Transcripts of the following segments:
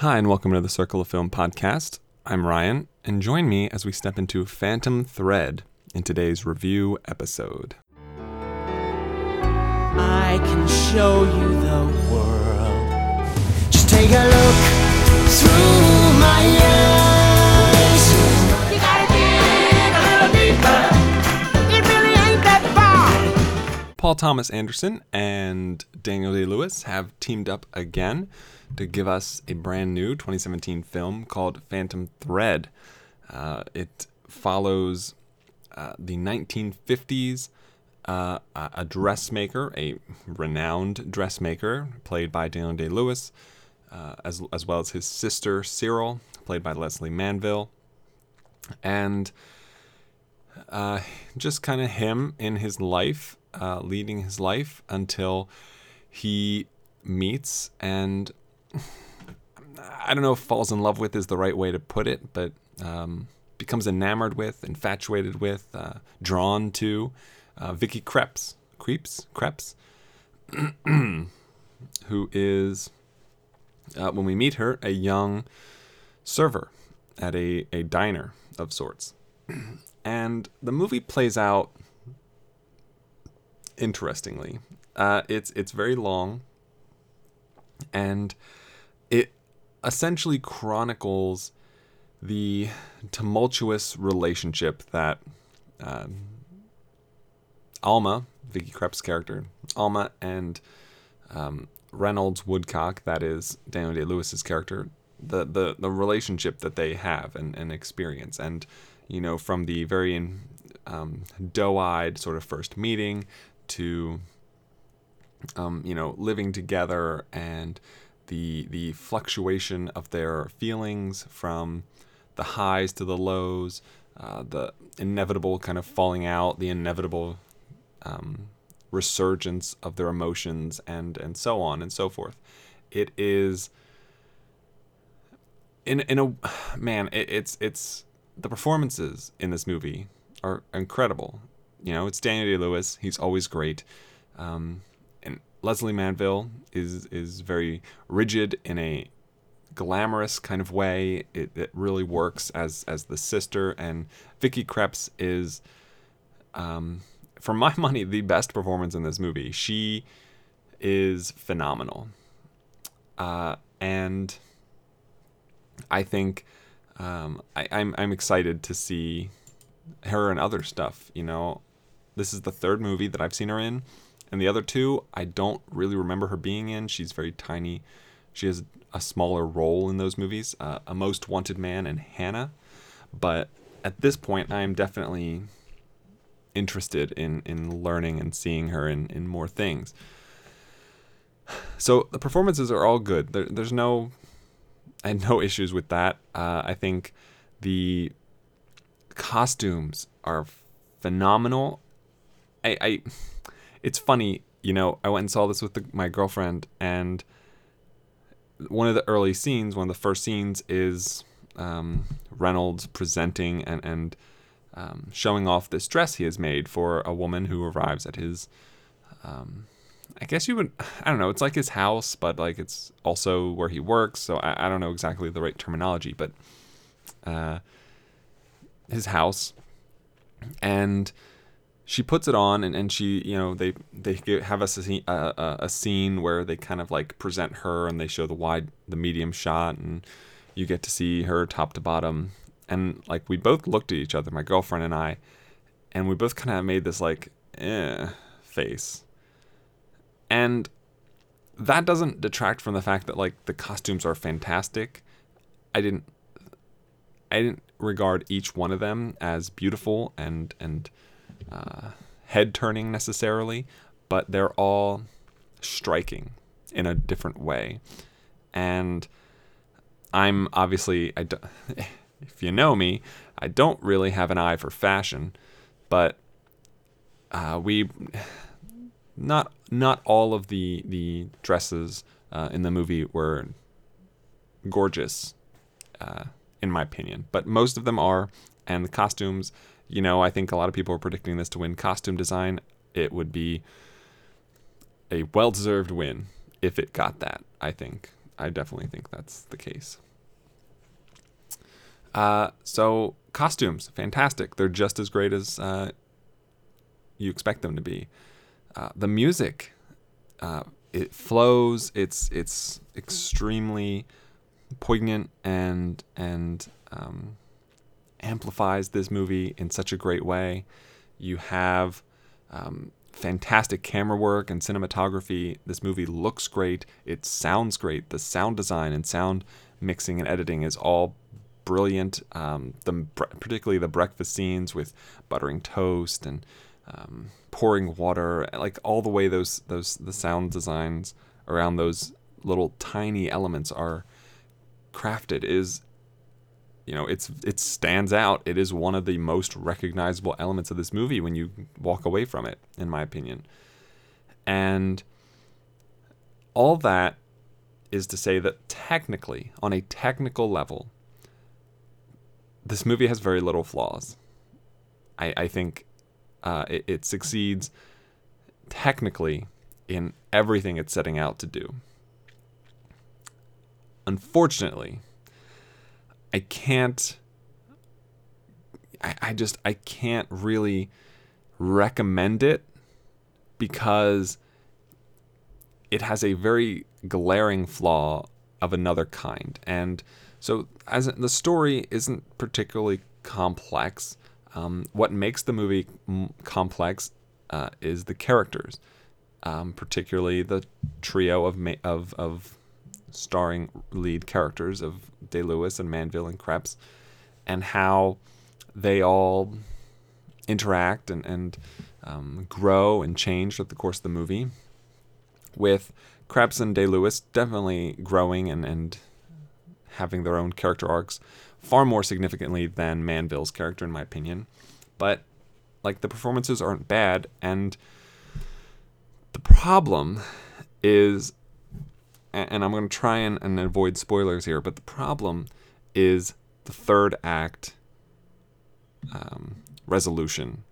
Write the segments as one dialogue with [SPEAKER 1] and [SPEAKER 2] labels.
[SPEAKER 1] Hi, and welcome to the Circle of Film podcast. I'm Ryan, and join me as we step into Phantom Thread in today's review episode.
[SPEAKER 2] I can show you the world. Just take a look through my eyes. You gotta dig a little deeper. It really ain't that far.
[SPEAKER 1] Paul Thomas Anderson and Daniel Day Lewis have teamed up again to give us a brand new 2017 film called Phantom Thread. Uh, it follows uh, the 1950s uh, a dressmaker, a renowned dressmaker, played by Daniel Day Lewis, uh, as, as well as his sister Cyril, played by Lesley Manville. And uh, just kind of him in his life, uh, leading his life until he meets and I don't know if falls in love with is the right way to put it, but um, becomes enamored with, infatuated with, uh, drawn to uh, Vicky Krebs, Krieps, Krebs, who is, uh, when we meet her, a young server at a, a diner of sorts. And the movie plays out interestingly. Uh, it's it's very long, and it essentially chronicles the tumultuous relationship that um, Alma, Vicky Krebs' character, Alma and um, Reynolds Woodcock, that is Daniel Day Lewis's character, the, the, the relationship that they have and, and experience. And, you know, from the very in, um, doe eyed sort of first meeting to, um, you know, living together and the, the fluctuation of their feelings from the highs to the lows, uh, the inevitable kind of falling out, the inevitable um, resurgence of their emotions, and and so on and so forth. It is in in a man. It, it's it's the performances in this movie are incredible. You know, it's Daniel Day Lewis. He's always great. Um, Lesley Manville is is very rigid in a glamorous kind of way. It, it really works as as the sister, and Vicky Krebs is, um, for my money, the best performance in this movie. She is phenomenal, uh, and I think um, I, I'm I'm excited to see her and other stuff. You know, this is the third movie that I've seen her in, and the other two I don't really remember her being in. She's very tiny. She has a smaller role in those movies, uh, A Most Wanted Man and Hannah. But at this point, I'm definitely interested in, in learning and seeing her in, in more things. So the performances are all good. There, there's no, I had no issues with that. Uh, I think the costumes are phenomenal. I, I, it's funny, you know. I went and saw this with the, my girlfriend, and one of the early scenes, one of the first scenes, is um, Reynolds presenting and and um, showing off this dress he has made for a woman who arrives at his. Um, I guess you would. I don't know. It's like his house, but like it's also where he works. So I, I don't know exactly the right terminology, but uh, his house, and she puts it on and, and she you know they they have us a, a, a scene where they kind of like present her and they show the wide the medium shot and you get to see her top to bottom. And like we both looked at each other my girlfriend and i and we both kind of made this like eh face. And that doesn't detract from the fact that like the costumes are fantastic. I didn't i didn't regard each one of them as beautiful and and uh, head turning necessarily, but they're all striking in a different way. And I'm obviously, I don't, if you know me, I don't really have an eye for fashion, but uh, we not not all of the the dresses uh, in the movie were gorgeous, uh, in my opinion, but most of them are, and the costumes you know, I think a lot of people are predicting this to win costume design. It would be a well deserved win if it got that, I think. I definitely think that's the case. Uh, so costumes, fantastic. They're just as great as uh, you expect them to be. Uh, the music, uh, it flows. It's it's extremely poignant and and um, amplifies this movie in such a great way. You have um, fantastic camera work and cinematography. This movie looks great. It sounds great. The sound design and sound mixing and editing is all brilliant. Um, the particularly the breakfast scenes with buttering toast and um, pouring water, like all the way those those the sound designs around those little tiny elements are crafted is you know it's it stands out. It is one of the most recognizable elements of this movie when you walk away from it in my opinion. And all that is to say that technically on a technical level this movie has very little flaws. I, I think uh, it, it succeeds technically in everything it's setting out to do. Unfortunately I can't I, I just I can't really recommend it because it has a very glaring flaw of another kind. And so as the story isn't particularly complex, um, what makes the movie m- complex uh, is the characters, um, particularly the trio of ma- of of starring lead characters of Day Lewis and Manville and Kreps, and how they all interact and, and um, grow and change throughout the course of the movie. With Kreps and Day Lewis definitely growing and, and having their own character arcs far more significantly than Manville's character, in my opinion. But like the performances aren't bad, and the problem is and I'm going to try and, and avoid spoilers here, but the problem is the third act um, resolution.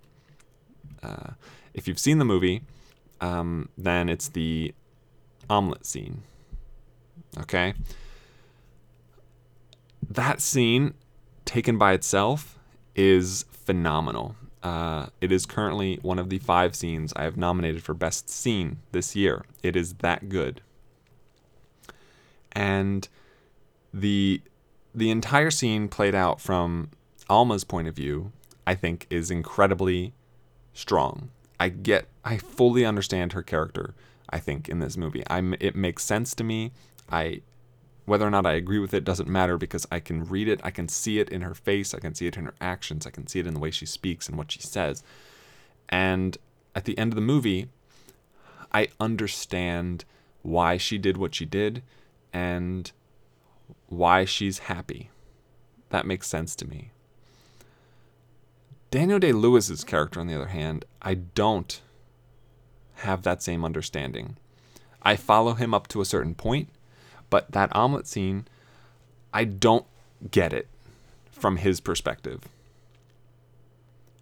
[SPEAKER 1] Uh, if you've seen the movie, um, then it's the omelet scene. Okay? That scene, taken by itself, is phenomenal. Uh, it is currently one of the five scenes I have nominated for Best Scene this year. It is that good and the the entire scene played out from Alma's point of view, I think, is incredibly strong. I get, I fully understand her character. I think in this movie, I'm. It makes sense to me. I, whether or not I agree with it doesn't matter because I can read it. I can see it in her face. I can see it in her actions. I can see it in the way she speaks and what she says. And at the end of the movie, I understand why she did what she did and why she's happy. That makes sense to me. Daniel Day Lewis's character, on the other hand, I don't have that same understanding. I follow him up to a certain point, but that omelet scene, I don't get it from his perspective.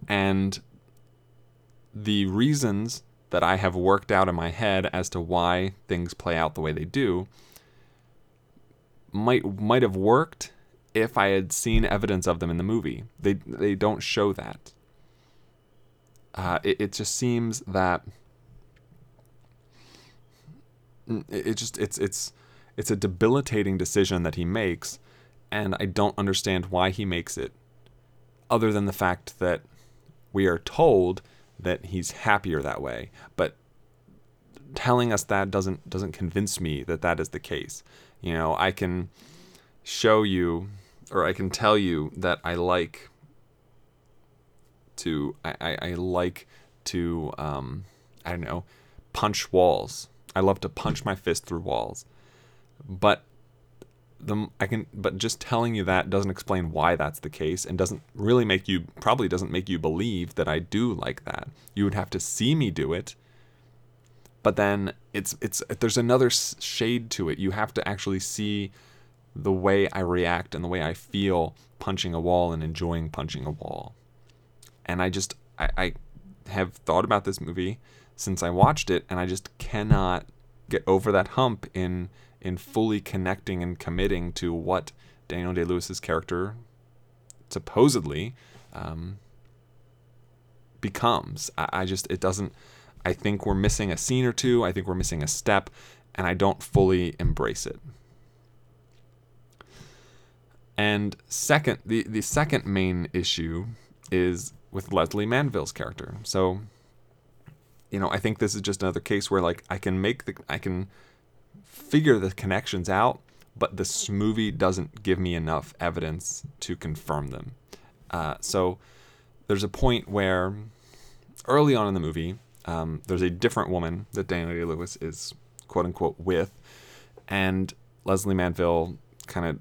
[SPEAKER 1] And the reasons that I have worked out in my head as to why things play out the way they do might might have worked if I had seen evidence of them in the movie. They they don't show that. Uh, it, it just seems that it, it just it's it's it's a debilitating decision that he makes, and I don't understand why he makes it, other than the fact that we are told that he's happier that way. But telling us that doesn't doesn't convince me that that is the case. You know, I can show you or I can tell you that I like to I, I, I like to um, I don't know punch walls. I love to punch my fist through walls. But the I can but just telling you that doesn't explain why that's the case and doesn't really make you probably doesn't make you believe that I do like that. You would have to see me do it but then it's it's there's another shade to it. You have to actually see the way I react and the way I feel punching a wall and enjoying punching a wall. And I just I, I have thought about this movie since I watched it, and I just cannot get over that hump in in fully connecting and committing to what Daniel Day Lewis's character supposedly um, becomes. I, I just it doesn't. I think we're missing a scene or two. I think we're missing a step, and I don't fully embrace it. And second, the, the second main issue is with Lesley Manville's character. So, you know, I think this is just another case where like I can make the I can figure the connections out, but this movie doesn't give me enough evidence to confirm them. Uh, so there's a point where early on in the movie, um, there's a different woman that Daniel Day Lewis is quote unquote with, and Lesley Manville kind of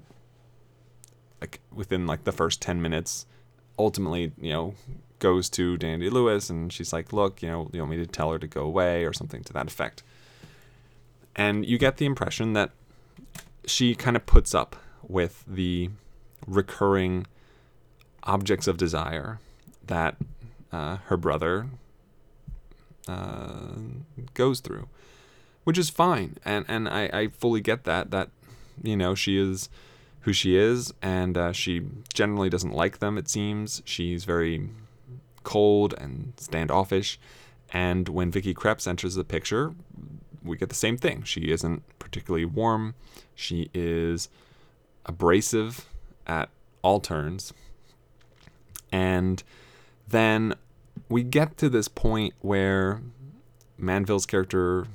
[SPEAKER 1] like within like the first 10 minutes ultimately you know goes to Daniel Day Lewis and she's like look you know you want me to tell her to go away or something to that effect. And you get the impression that she kind of puts up with the recurring objects of desire that uh, her brother uh, goes through, which is fine, and and I, I fully get that that you know she is who she is, and uh, she generally doesn't like them. It seems she's very cold and standoffish, and when Vicky Krieps enters the picture, we get the same thing. She isn't particularly warm. She is abrasive at all turns. And then we get to this point where Manville's character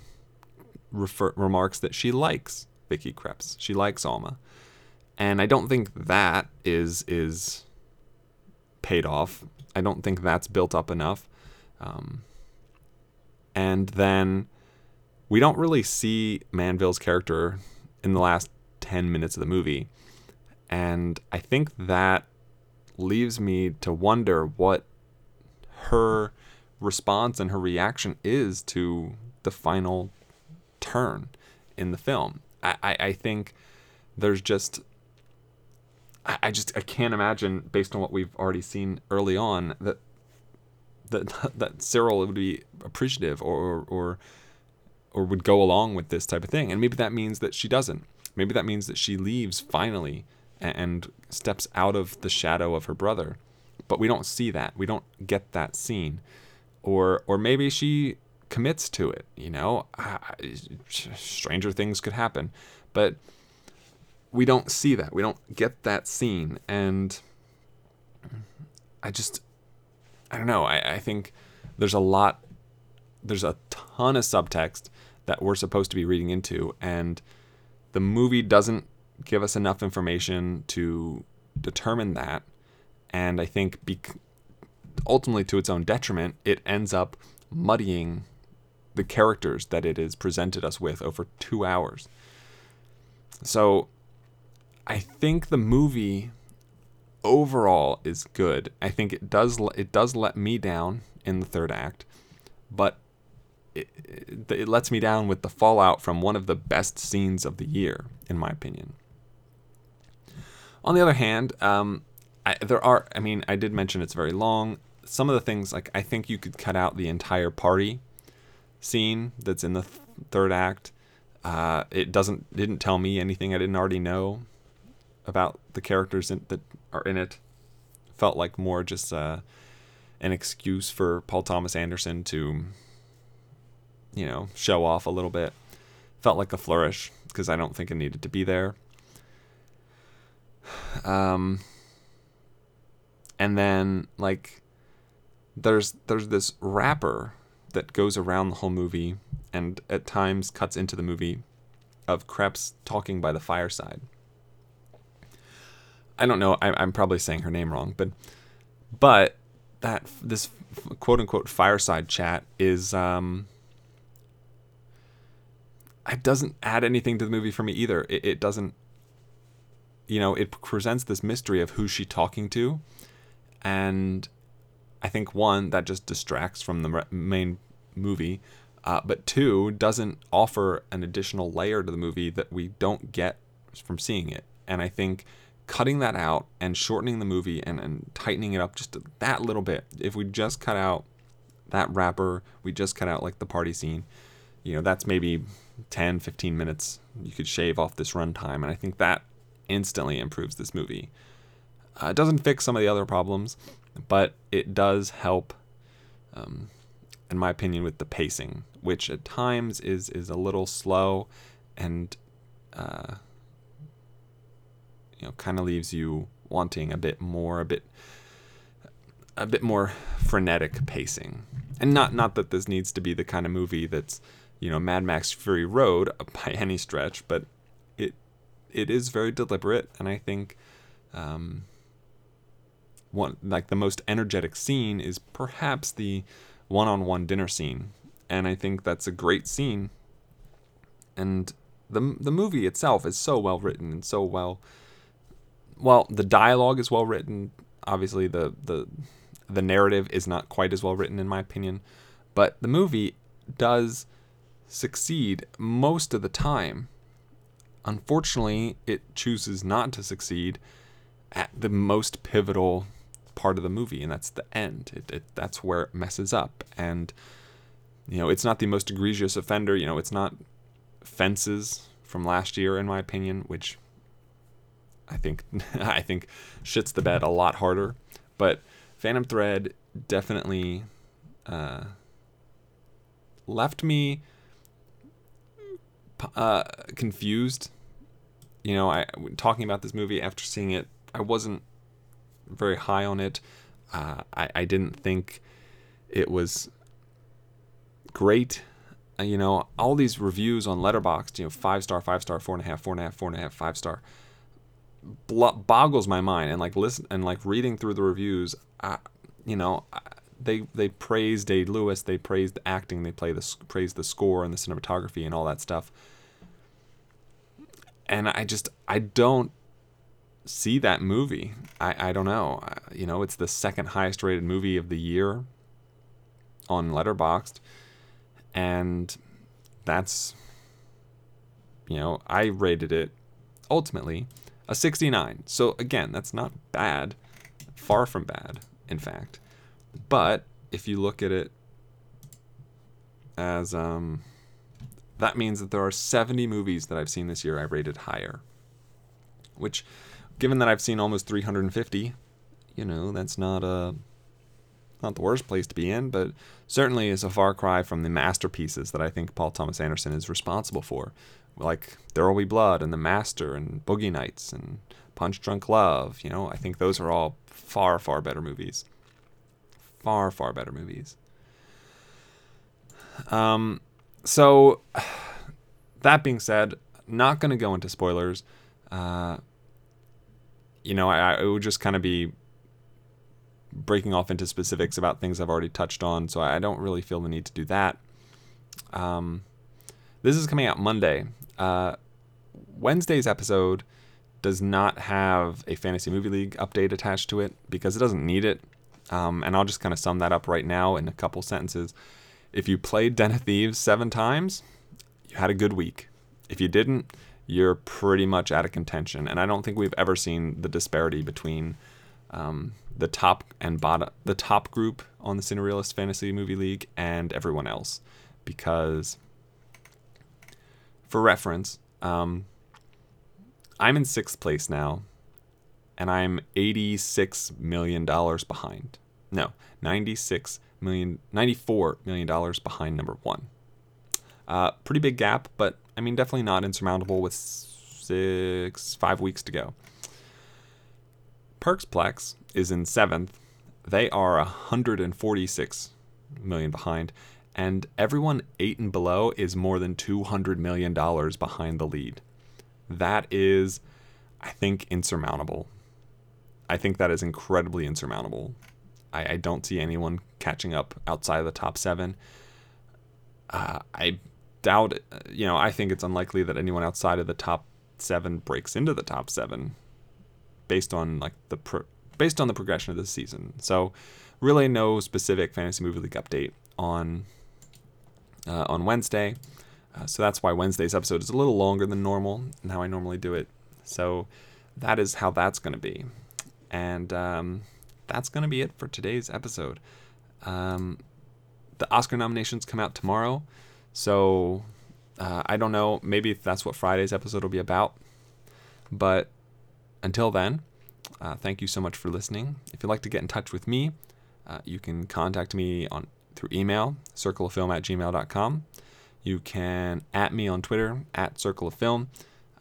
[SPEAKER 1] refer- remarks that she likes Vicky Krieps. She likes Alma. And I don't think that is is paid off. I don't think that's built up enough. Um, and then we don't really see Manville's character in the last 10 minutes of the movie. And I think that leaves me to wonder what her response and her reaction is to the final turn in the film. I, I, I think there's just I, I just I can't imagine based on what we've already seen early on that that that Cyril would be appreciative or or or would go along with this type of thing. And maybe that means that she doesn't. Maybe that means that she leaves finally and, and steps out of the shadow of her brother. But we don't see that. We don't get that scene. Or or maybe she commits to it, you know? stranger things could happen. But we don't see that. We don't get that scene. And I just, I don't know. I, I think there's a lot, there's a ton of subtext that we're supposed to be reading into. And the movie doesn't give us enough information to determine that. And I think ultimately, to its own detriment, it ends up muddying the characters that it is presented us with over two hours. So I think the movie overall is good. I think it does it does let me down in the third act, but it, it, it lets me down with the fallout from one of the best scenes of the year, in my opinion. On the other hand, um, I, there are. I mean, I did mention it's very long. Some of the things, like I think you could cut out the entire party scene that's in the th- third act. Uh, it doesn't didn't tell me anything I didn't already know about the characters in, that are in it. Felt like more just uh, an excuse for Paul Thomas Anderson to, you know, show off a little bit. Felt like a flourish because I don't think it needed to be there. Um, and then like there's there's this wrapper that goes around the whole movie and at times cuts into the movie of Krieps talking by the fireside. I don't know. I, am probably saying her name wrong, but but that this quote unquote fireside chat is um, it doesn't add anything to the movie for me either. It, it doesn't. You know, it presents this mystery of who's she talking to, and I think one that just distracts from the main movie, uh, but two doesn't offer an additional layer to the movie that we don't get from seeing it. And I think cutting that out and shortening the movie and, and tightening it up just that little bit. If we just cut out that wrapper, we just cut out like the party scene, you know, that's maybe 10, 15 minutes you could shave off this runtime. And I think that instantly improves this movie. Uh, it doesn't fix some of the other problems, but it does help, um, in my opinion, with the pacing, which at times is is a little slow, and uh, you know, kind of leaves you wanting a bit more, a bit a bit more frenetic pacing. And not not that this needs to be the kind of movie that's, you know, Mad Max Fury Road by any stretch, but it it is very deliberate, and I think um, one like the most energetic scene is perhaps the one-on-one dinner scene, and I think that's a great scene. And the the movie itself is so well written and so well. Well, the dialogue is well written. Obviously, the the the narrative is not quite as well written in my opinion, but the movie does succeed most of the time. Unfortunately, it chooses not to succeed at the most pivotal part of the movie, and that's the end. It, it, that's where it messes up. And, you know, it's not the most egregious offender. You know, it's not Fences from last year, in my opinion, which I think I think shits the bed a lot harder. But Phantom Thread definitely uh, left me uh, confused. You know, I talking about this movie after seeing it, I wasn't very high on it. Uh, I, I didn't think it was great. Uh, you know, all these reviews on Letterboxd, you know, five star, five star, four and a half, four and a half, four and a half, five star, boggles my mind. And like listen and like reading through the reviews, you know, they they praised Day Lewis, they praised the acting, they play the praised the score and the cinematography and all that stuff. And I just I don't see that movie. I, I don't know. You know, it's the second highest rated movie of the year on Letterboxd. And that's, you know, I rated it ultimately a 69. So again, that's not bad. Far from bad, in fact. But if you look at it as, um, that means that there are 70 movies that I've seen this year I rated higher. Which given that I've seen almost 350, you know, that's not a not the worst place to be in, but certainly is a far cry from the masterpieces that I think Paul Thomas Anderson is responsible for, like There Will Be Blood and The Master and Boogie Nights and Punch Drunk Love. You know, I think those are all far far better movies. Far far better movies. Um, so that being said, not going to go into spoilers. Uh, you know, I, it would just kind of be breaking off into specifics about things I've already touched on, so I don't really feel the need to do that. Um, this is coming out Monday. Uh, Wednesday's episode does not have a fantasy movie league update attached to it because it doesn't need it. Um, and I'll just kind of sum that up right now in a couple sentences. If you played Den of Thieves seven times, you had a good week. If you didn't, you're pretty much out of contention. And I don't think we've ever seen the disparity between um, the top and bottom, the top group on the Cinereelist Fantasy Movie League and everyone else, because for reference, um, I'm in sixth place now, and I'm 86 million dollars behind. No, 96 million, 94 million dollars behind number one. Uh, pretty big gap, but I mean, definitely not insurmountable with six, five weeks to go. Perksplex is in seventh. They are 146 million behind, and everyone eight and below is more than 200 million dollars behind the lead. That is, I think, insurmountable. I think that is incredibly insurmountable. I, I don't see anyone catching up outside of the top seven. Uh, I doubt it. You know, I think it's unlikely that anyone outside of the top seven breaks into the top seven, based on like the pro- based on the progression of the season. So, really, no specific fantasy movie league update on uh, on Wednesday. Uh, so that's why Wednesday's episode is a little longer than normal and how I normally do it. So that is how that's going to be, and um, that's going to be it for today's episode. Um, the Oscar nominations come out tomorrow. So Uh, I don't know. Maybe that's what Friday's episode will be about. But until then, uh, thank you so much for listening. If you'd like to get in touch with me, uh, you can contact me on through email, circleoffilm at gmail.com. You can at me on Twitter, at Circle of Film.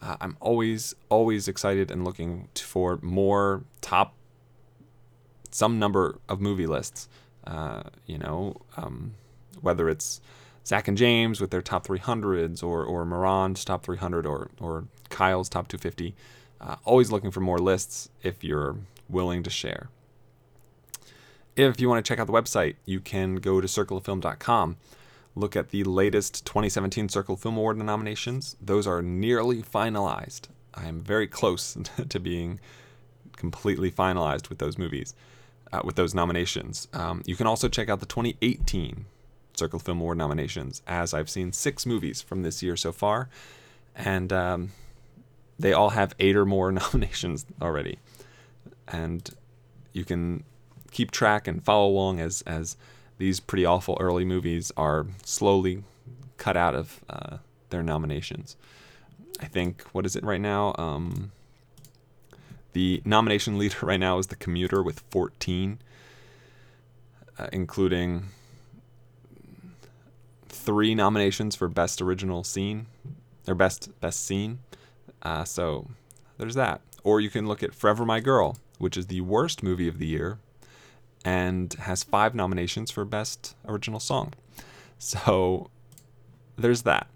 [SPEAKER 1] Uh, I'm always, always excited and looking for more top, some number of movie lists. Uh, you know, um, whether it's Zach and James with their top 300s, or or Moran's top 300, or or Kyle's top 250. Uh, always looking for more lists if you're willing to share. If you want to check out the website, you can go to circleoffilm.com. Look at the latest 2017 Circle Film Award nominations. Those are nearly finalized. I am very close to being completely finalized with those movies, uh, with those nominations. Um, you can also check out the 2018 Circle Film Award nominations, as I've seen six movies from this year so far, and um, they all have eight or more nominations already. And you can keep track and follow along as as these pretty awful early movies are slowly cut out of uh, their nominations. I think what is it right now? Um, the nomination leader right now is The Commuter with 14, uh, including three nominations for Best Original Scene, or Best Best Scene. Uh, so there's that. Or you can look at Forever My Girl, which is the worst movie of the year and has five nominations for Best Original Song. So there's that.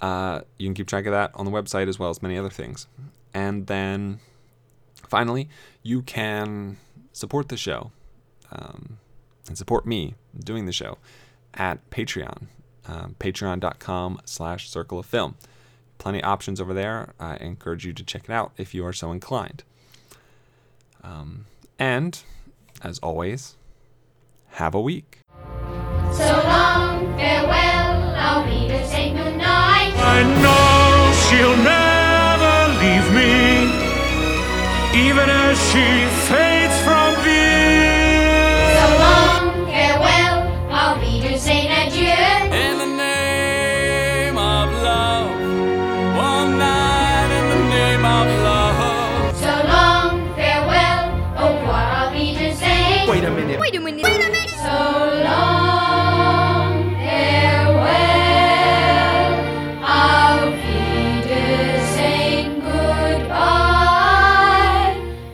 [SPEAKER 1] Uh, you can keep track of that on the website as well as many other things. And then finally, you can support the show um, and support me doing the show at Patreon, um, patreon.com slash circle of film. Plenty of options over there. I encourage you to check it out if you are so inclined. Um, and as always, have a week.
[SPEAKER 3] So long, farewell, I'll be to say goodnight.
[SPEAKER 4] I know she'll never leave me, even as she fades
[SPEAKER 3] So long.